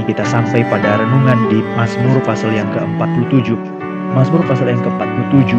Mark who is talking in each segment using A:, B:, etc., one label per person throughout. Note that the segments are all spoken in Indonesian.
A: ini kita sampai pada renungan di Mazmur pasal yang ke-47. Mazmur pasal yang ke-47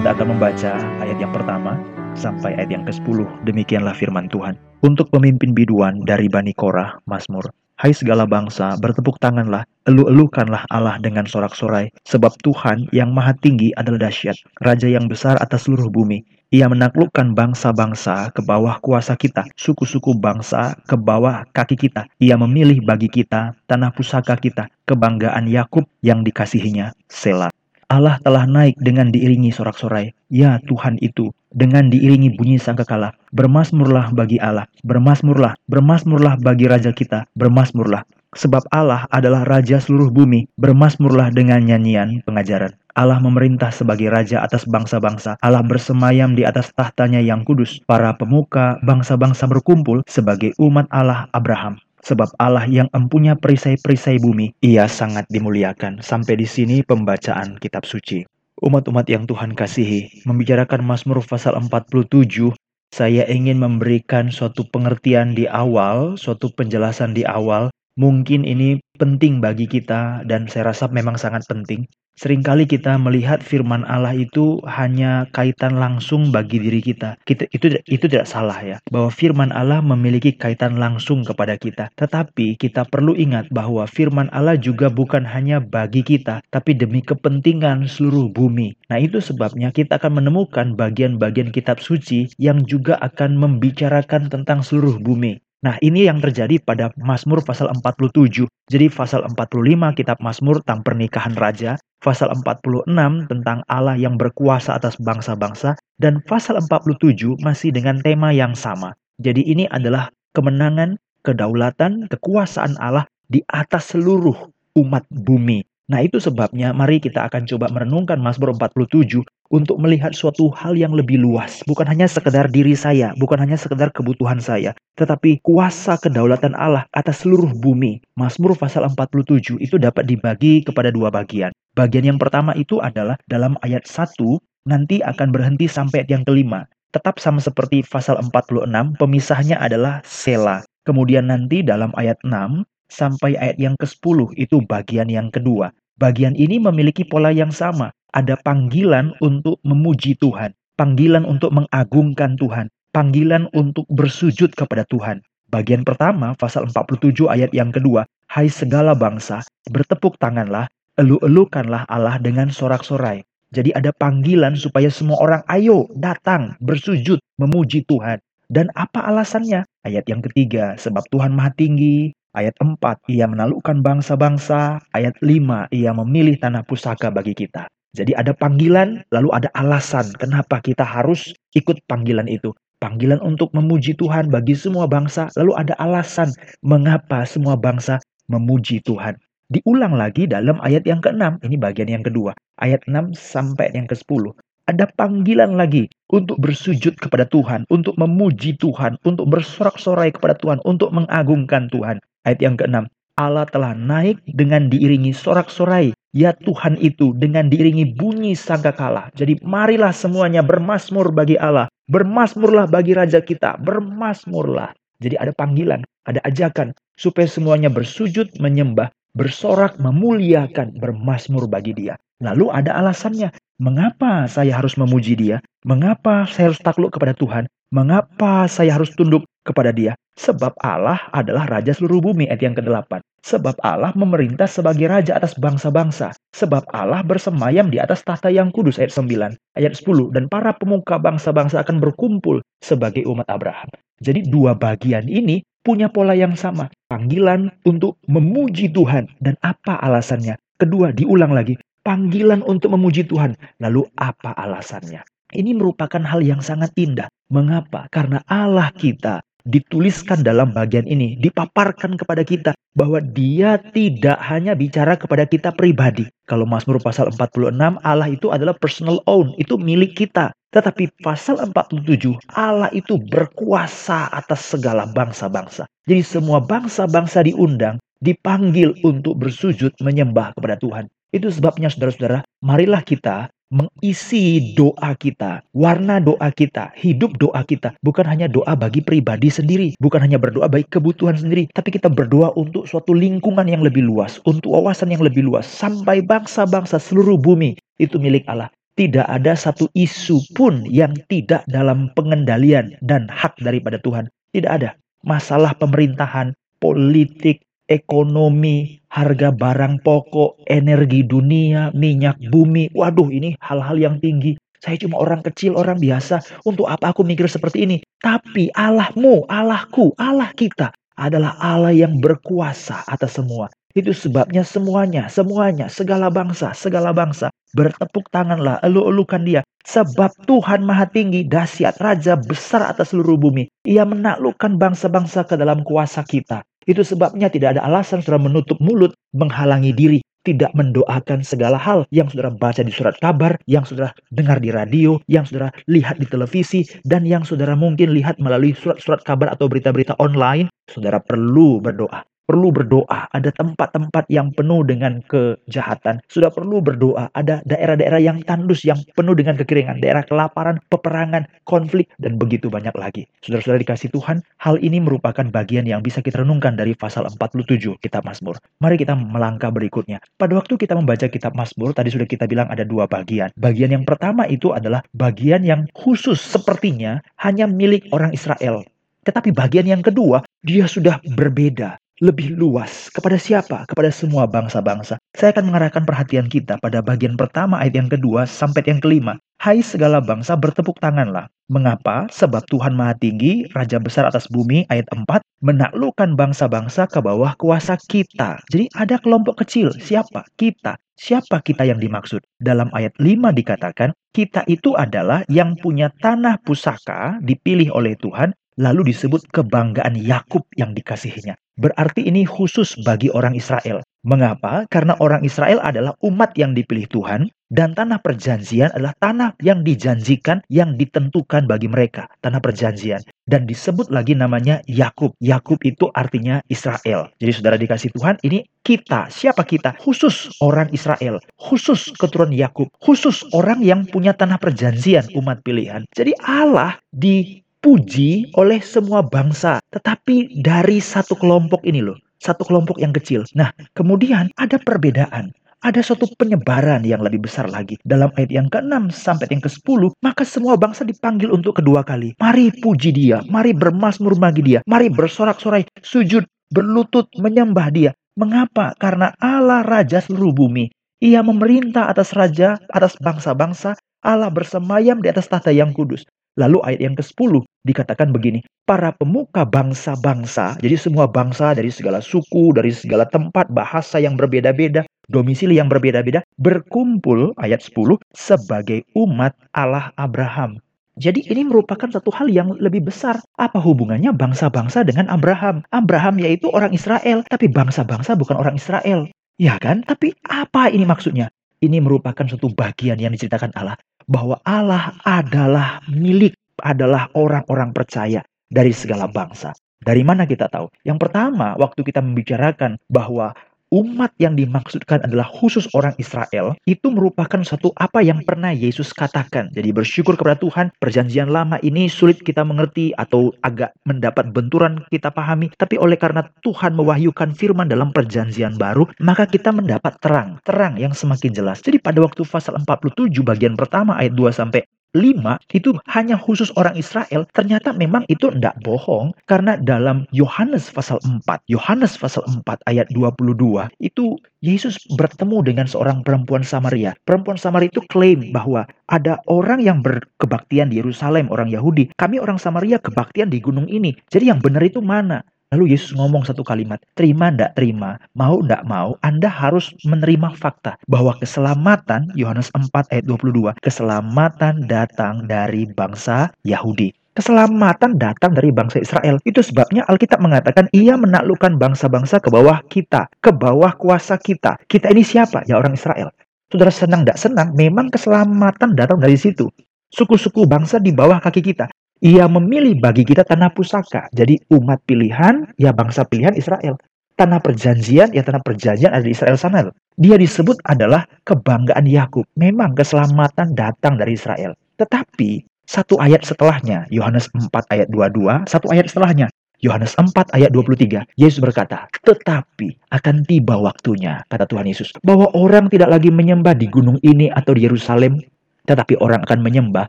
A: kita akan membaca ayat yang pertama sampai ayat yang ke-10. Demikianlah firman Tuhan. Untuk pemimpin biduan dari Bani Korah, Mazmur. Hai segala bangsa, bertepuk tanganlah, elu-elukanlah Allah dengan sorak-sorai, sebab Tuhan yang maha tinggi adalah dahsyat, Raja yang besar atas seluruh bumi. Ia menaklukkan bangsa-bangsa ke bawah kuasa kita, suku-suku bangsa ke bawah kaki kita. Ia memilih bagi kita tanah pusaka kita, kebanggaan Yakub yang dikasihinya. Selah. Allah telah naik dengan diiringi sorak-sorai. Ya Tuhan itu, dengan diiringi bunyi sangkakala. Bermasmurlah bagi Allah, bermasmurlah, bermasmurlah bagi Raja kita, bermasmurlah. Sebab Allah adalah Raja seluruh bumi, bermasmurlah dengan nyanyian pengajaran. Allah memerintah sebagai raja atas bangsa-bangsa. Allah bersemayam di atas tahtanya yang kudus. Para pemuka bangsa-bangsa berkumpul sebagai umat Allah Abraham. Sebab Allah yang empunya perisai-perisai bumi, ia sangat dimuliakan. Sampai di sini pembacaan kitab suci. Umat-umat yang Tuhan kasihi, membicarakan Mazmur pasal 47, saya ingin memberikan suatu pengertian di awal, suatu penjelasan di awal. Mungkin ini penting bagi kita dan saya rasa memang sangat penting. Seringkali kita melihat firman Allah itu hanya kaitan langsung bagi diri kita. kita itu itu tidak salah ya, bahwa firman Allah memiliki kaitan langsung kepada kita. Tetapi kita perlu ingat bahwa firman Allah juga bukan hanya bagi kita, tapi demi kepentingan seluruh bumi. Nah, itu sebabnya kita akan menemukan bagian-bagian kitab suci yang juga akan membicarakan tentang seluruh bumi. Nah, ini yang terjadi pada Mazmur pasal 47. Jadi pasal 45 kitab Mazmur tentang pernikahan raja, pasal 46 tentang Allah yang berkuasa atas bangsa-bangsa, dan pasal 47 masih dengan tema yang sama. Jadi ini adalah kemenangan, kedaulatan, kekuasaan Allah di atas seluruh umat bumi. Nah itu sebabnya mari kita akan coba merenungkan Mazmur 47 untuk melihat suatu hal yang lebih luas. Bukan hanya sekedar diri saya, bukan hanya sekedar kebutuhan saya, tetapi kuasa kedaulatan Allah atas seluruh bumi. Mazmur pasal 47 itu dapat dibagi kepada dua bagian. Bagian yang pertama itu adalah dalam ayat 1 nanti akan berhenti sampai yang kelima. Tetap sama seperti pasal 46, pemisahnya adalah Sela. Kemudian nanti dalam ayat 6 sampai ayat yang ke-10 itu bagian yang kedua. Bagian ini memiliki pola yang sama. Ada panggilan untuk memuji Tuhan, panggilan untuk mengagungkan Tuhan, panggilan untuk bersujud kepada Tuhan. Bagian pertama, pasal 47 ayat yang kedua, Hai segala bangsa, bertepuk tanganlah, elu-elukanlah Allah dengan sorak-sorai. Jadi ada panggilan supaya semua orang ayo datang bersujud memuji Tuhan. Dan apa alasannya? Ayat yang ketiga, sebab Tuhan maha tinggi, Ayat 4, ia menaklukkan bangsa-bangsa. Ayat 5, ia memilih tanah pusaka bagi kita. Jadi ada panggilan, lalu ada alasan kenapa kita harus ikut panggilan itu. Panggilan untuk memuji Tuhan bagi semua bangsa, lalu ada alasan mengapa semua bangsa memuji Tuhan. Diulang lagi dalam ayat yang ke-6, ini bagian yang kedua. Ayat 6 sampai yang ke-10 ada panggilan lagi untuk bersujud kepada Tuhan, untuk memuji Tuhan, untuk bersorak-sorai kepada Tuhan, untuk mengagungkan Tuhan. Ayat yang keenam, Allah telah naik dengan diiringi sorak-sorai. Ya Tuhan itu dengan diiringi bunyi sangkakala. Jadi marilah semuanya bermasmur bagi Allah. Bermasmurlah bagi Raja kita. Bermasmurlah. Jadi ada panggilan, ada ajakan. Supaya semuanya bersujud, menyembah, bersorak, memuliakan, bermasmur bagi dia. Lalu ada alasannya. Mengapa saya harus memuji dia? Mengapa saya harus takluk kepada Tuhan? Mengapa saya harus tunduk kepada dia? Sebab Allah adalah Raja seluruh bumi, ayat yang ke-8. Sebab Allah memerintah sebagai Raja atas bangsa-bangsa. Sebab Allah bersemayam di atas tahta yang kudus, ayat 9. Ayat 10, dan para pemuka bangsa-bangsa akan berkumpul sebagai umat Abraham. Jadi dua bagian ini punya pola yang sama. Panggilan untuk memuji Tuhan. Dan apa alasannya? Kedua, diulang lagi. Panggilan untuk memuji Tuhan. Lalu apa alasannya? Ini merupakan hal yang sangat indah. Mengapa? Karena Allah kita dituliskan dalam bagian ini, dipaparkan kepada kita bahwa dia tidak hanya bicara kepada kita pribadi. Kalau Mazmur pasal 46, Allah itu adalah personal own, itu milik kita. Tetapi pasal 47, Allah itu berkuasa atas segala bangsa-bangsa. Jadi semua bangsa-bangsa diundang, dipanggil untuk bersujud menyembah kepada Tuhan. Itu sebabnya saudara-saudara, marilah kita mengisi doa kita, warna doa kita, hidup doa kita. Bukan hanya doa bagi pribadi sendiri, bukan hanya berdoa bagi kebutuhan sendiri, tapi kita berdoa untuk suatu lingkungan yang lebih luas, untuk wawasan yang lebih luas, sampai bangsa-bangsa seluruh bumi itu milik Allah. Tidak ada satu isu pun yang tidak dalam pengendalian dan hak daripada Tuhan. Tidak ada. Masalah pemerintahan, politik, ekonomi, harga barang pokok, energi dunia, minyak bumi. Waduh, ini hal-hal yang tinggi. Saya cuma orang kecil, orang biasa. Untuk apa aku mikir seperti ini? Tapi Allahmu, Allahku, Allah kita adalah Allah yang berkuasa atas semua. Itu sebabnya semuanya, semuanya, segala bangsa, segala bangsa bertepuk tanganlah, elu-elukan dia. Sebab Tuhan maha tinggi, dahsyat, raja besar atas seluruh bumi. Ia menaklukkan bangsa-bangsa ke dalam kuasa kita. Itu sebabnya tidak ada alasan saudara menutup mulut, menghalangi diri, tidak mendoakan segala hal yang saudara baca di surat kabar, yang saudara dengar di radio, yang saudara lihat di televisi, dan yang saudara mungkin lihat melalui surat-surat kabar atau berita-berita online. Saudara perlu berdoa perlu berdoa. Ada tempat-tempat yang penuh dengan kejahatan. Sudah perlu berdoa. Ada daerah-daerah yang tandus, yang penuh dengan kekeringan. Daerah kelaparan, peperangan, konflik, dan begitu banyak lagi. Saudara-saudara dikasih Tuhan, hal ini merupakan bagian yang bisa kita renungkan dari pasal 47 kitab Mazmur. Mari kita melangkah berikutnya. Pada waktu kita membaca kitab Mazmur, tadi sudah kita bilang ada dua bagian. Bagian yang pertama itu adalah bagian yang khusus sepertinya hanya milik orang Israel. Tetapi bagian yang kedua, dia sudah berbeda lebih luas. Kepada siapa? Kepada semua bangsa-bangsa. Saya akan mengarahkan perhatian kita pada bagian pertama ayat yang kedua sampai yang kelima. Hai segala bangsa bertepuk tanganlah. Mengapa? Sebab Tuhan Maha Tinggi, Raja besar atas bumi, ayat 4, menaklukkan bangsa-bangsa ke bawah kuasa kita. Jadi ada kelompok kecil. Siapa? Kita. Siapa kita yang dimaksud? Dalam ayat 5 dikatakan, kita itu adalah yang punya tanah pusaka dipilih oleh Tuhan lalu disebut kebanggaan Yakub yang dikasihinya. Berarti ini khusus bagi orang Israel. Mengapa? Karena orang Israel adalah umat yang dipilih Tuhan dan tanah perjanjian adalah tanah yang dijanjikan yang ditentukan bagi mereka, tanah perjanjian. Dan disebut lagi namanya Yakub. Yakub itu artinya Israel. Jadi saudara dikasih Tuhan, ini kita. Siapa kita? Khusus orang Israel, khusus keturunan Yakub, khusus orang yang punya tanah perjanjian umat pilihan. Jadi Allah di dipuji oleh semua bangsa, tetapi dari satu kelompok ini loh, satu kelompok yang kecil. Nah, kemudian ada perbedaan. Ada suatu penyebaran yang lebih besar lagi. Dalam ayat yang ke-6 sampai yang ke-10, maka semua bangsa dipanggil untuk kedua kali. Mari puji dia, mari bermasmur bagi dia, mari bersorak-sorai, sujud, berlutut, menyembah dia. Mengapa? Karena Allah Raja seluruh bumi. Ia memerintah atas raja, atas bangsa-bangsa, Allah bersemayam di atas tahta yang kudus. Lalu ayat yang ke-10 dikatakan begini, para pemuka bangsa-bangsa, jadi semua bangsa dari segala suku, dari segala tempat, bahasa yang berbeda-beda, domisili yang berbeda-beda, berkumpul, ayat 10, sebagai umat Allah Abraham. Jadi ini merupakan satu hal yang lebih besar. Apa hubungannya bangsa-bangsa dengan Abraham? Abraham yaitu orang Israel, tapi bangsa-bangsa bukan orang Israel. Ya kan? Tapi apa ini maksudnya? Ini merupakan suatu bagian yang diceritakan Allah bahwa Allah adalah milik, adalah orang-orang percaya dari segala bangsa. Dari mana kita tahu? Yang pertama, waktu kita membicarakan bahwa umat yang dimaksudkan adalah khusus orang Israel, itu merupakan satu apa yang pernah Yesus katakan. Jadi bersyukur kepada Tuhan, perjanjian lama ini sulit kita mengerti atau agak mendapat benturan kita pahami, tapi oleh karena Tuhan mewahyukan firman dalam perjanjian baru, maka kita mendapat terang, terang yang semakin jelas. Jadi pada waktu pasal 47 bagian pertama ayat 2 sampai 5 itu hanya khusus orang Israel, ternyata memang itu tidak bohong karena dalam Yohanes pasal 4, Yohanes pasal 4 ayat 22 itu Yesus bertemu dengan seorang perempuan Samaria. Perempuan Samaria itu klaim bahwa ada orang yang berkebaktian di Yerusalem, orang Yahudi. Kami orang Samaria kebaktian di gunung ini. Jadi yang benar itu mana? Lalu Yesus ngomong satu kalimat, terima ndak terima, mau ndak mau, Anda harus menerima fakta bahwa keselamatan, Yohanes 4 ayat 22, keselamatan datang dari bangsa Yahudi. Keselamatan datang dari bangsa Israel. Itu sebabnya Alkitab mengatakan ia menaklukkan bangsa-bangsa ke bawah kita, ke bawah kuasa kita. Kita ini siapa? Ya orang Israel. Saudara senang tidak senang, memang keselamatan datang dari situ. Suku-suku bangsa di bawah kaki kita. Ia memilih bagi kita tanah pusaka. Jadi umat pilihan, ya bangsa pilihan Israel. Tanah perjanjian, ya tanah perjanjian ada di Israel sana. Dia disebut adalah kebanggaan Yakub. Memang keselamatan datang dari Israel. Tetapi satu ayat setelahnya, Yohanes 4 ayat 22, satu ayat setelahnya, Yohanes 4 ayat 23, Yesus berkata, Tetapi akan tiba waktunya, kata Tuhan Yesus, bahwa orang tidak lagi menyembah di gunung ini atau di Yerusalem, tetapi orang akan menyembah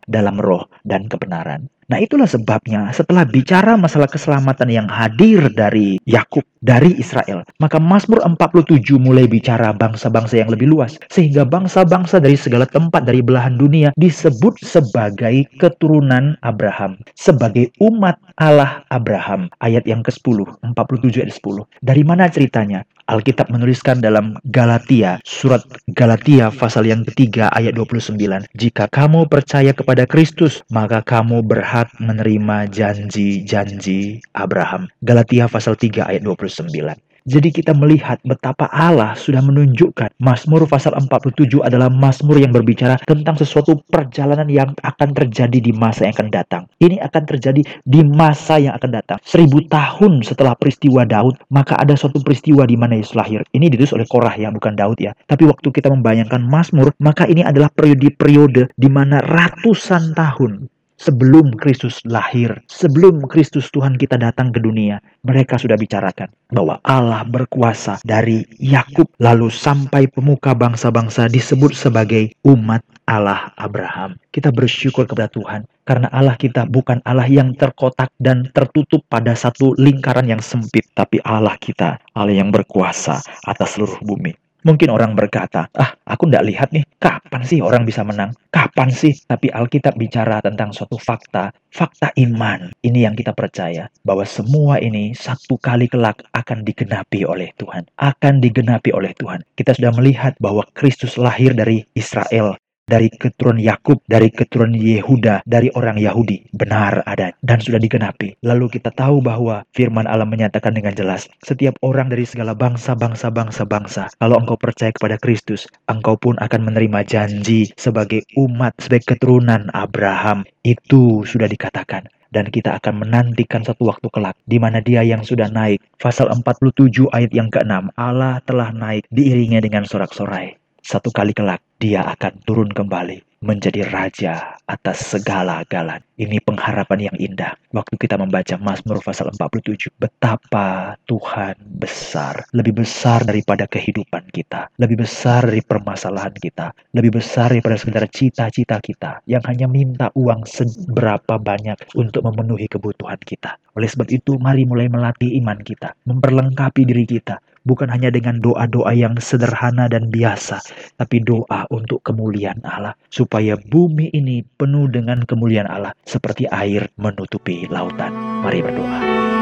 A: dalam roh dan kebenaran. Nah itulah sebabnya setelah bicara masalah keselamatan yang hadir dari Yakub, dari Israel, maka Mazmur 47 mulai bicara bangsa-bangsa yang lebih luas. Sehingga bangsa-bangsa dari segala tempat dari belahan dunia disebut sebagai keturunan Abraham. Sebagai umat Allah Abraham. Ayat yang ke-10, 47 ayat 10. Dari mana ceritanya? Alkitab menuliskan dalam Galatia, surat Galatia pasal yang ketiga ayat 29. Jika kamu percaya kepada Kristus, maka kamu berhak menerima janji-janji Abraham. Galatia pasal 3 ayat 29. Jadi kita melihat betapa Allah sudah menunjukkan Mazmur pasal 47 adalah Mazmur yang berbicara tentang sesuatu perjalanan yang akan terjadi di masa yang akan datang. Ini akan terjadi di masa yang akan datang. Seribu tahun setelah peristiwa Daud, maka ada suatu peristiwa di mana Yesus lahir. Ini ditulis oleh Korah yang bukan Daud ya. Tapi waktu kita membayangkan Mazmur, maka ini adalah periode-periode di mana ratusan tahun sebelum Kristus lahir, sebelum Kristus Tuhan kita datang ke dunia, mereka sudah bicarakan bahwa Allah berkuasa dari Yakub lalu sampai pemuka bangsa-bangsa disebut sebagai umat Allah Abraham. Kita bersyukur kepada Tuhan karena Allah kita bukan Allah yang terkotak dan tertutup pada satu lingkaran yang sempit, tapi Allah kita Allah yang berkuasa atas seluruh bumi. Mungkin orang berkata, ah aku ndak lihat nih, kapan sih orang bisa menang? Kapan sih? Tapi Alkitab bicara tentang suatu fakta, fakta iman. Ini yang kita percaya, bahwa semua ini satu kali kelak akan digenapi oleh Tuhan. Akan digenapi oleh Tuhan. Kita sudah melihat bahwa Kristus lahir dari Israel, dari keturunan Yakub, dari keturunan Yehuda, dari orang Yahudi. Benar ada dan sudah digenapi. Lalu kita tahu bahwa firman Allah menyatakan dengan jelas, setiap orang dari segala bangsa, bangsa, bangsa, bangsa, kalau engkau percaya kepada Kristus, engkau pun akan menerima janji sebagai umat, sebagai keturunan Abraham. Itu sudah dikatakan dan kita akan menantikan satu waktu kelak di mana dia yang sudah naik. Pasal 47 ayat yang ke-6, Allah telah naik diiringi dengan sorak-sorai. Satu kali kelak dia akan turun kembali menjadi raja atas segala galan. Ini pengharapan yang indah. Waktu kita membaca Mazmur pasal 47, betapa Tuhan besar, lebih besar daripada kehidupan kita, lebih besar dari permasalahan kita, lebih besar daripada sekedar cita-cita kita yang hanya minta uang seberapa banyak untuk memenuhi kebutuhan kita. Oleh sebab itu, mari mulai melatih iman kita, memperlengkapi diri kita bukan hanya dengan doa-doa yang sederhana dan biasa, tapi doa untuk kemuliaan Allah, supaya bumi ini penuh dengan kemuliaan Allah, seperti air menutupi lautan. Mari berdoa.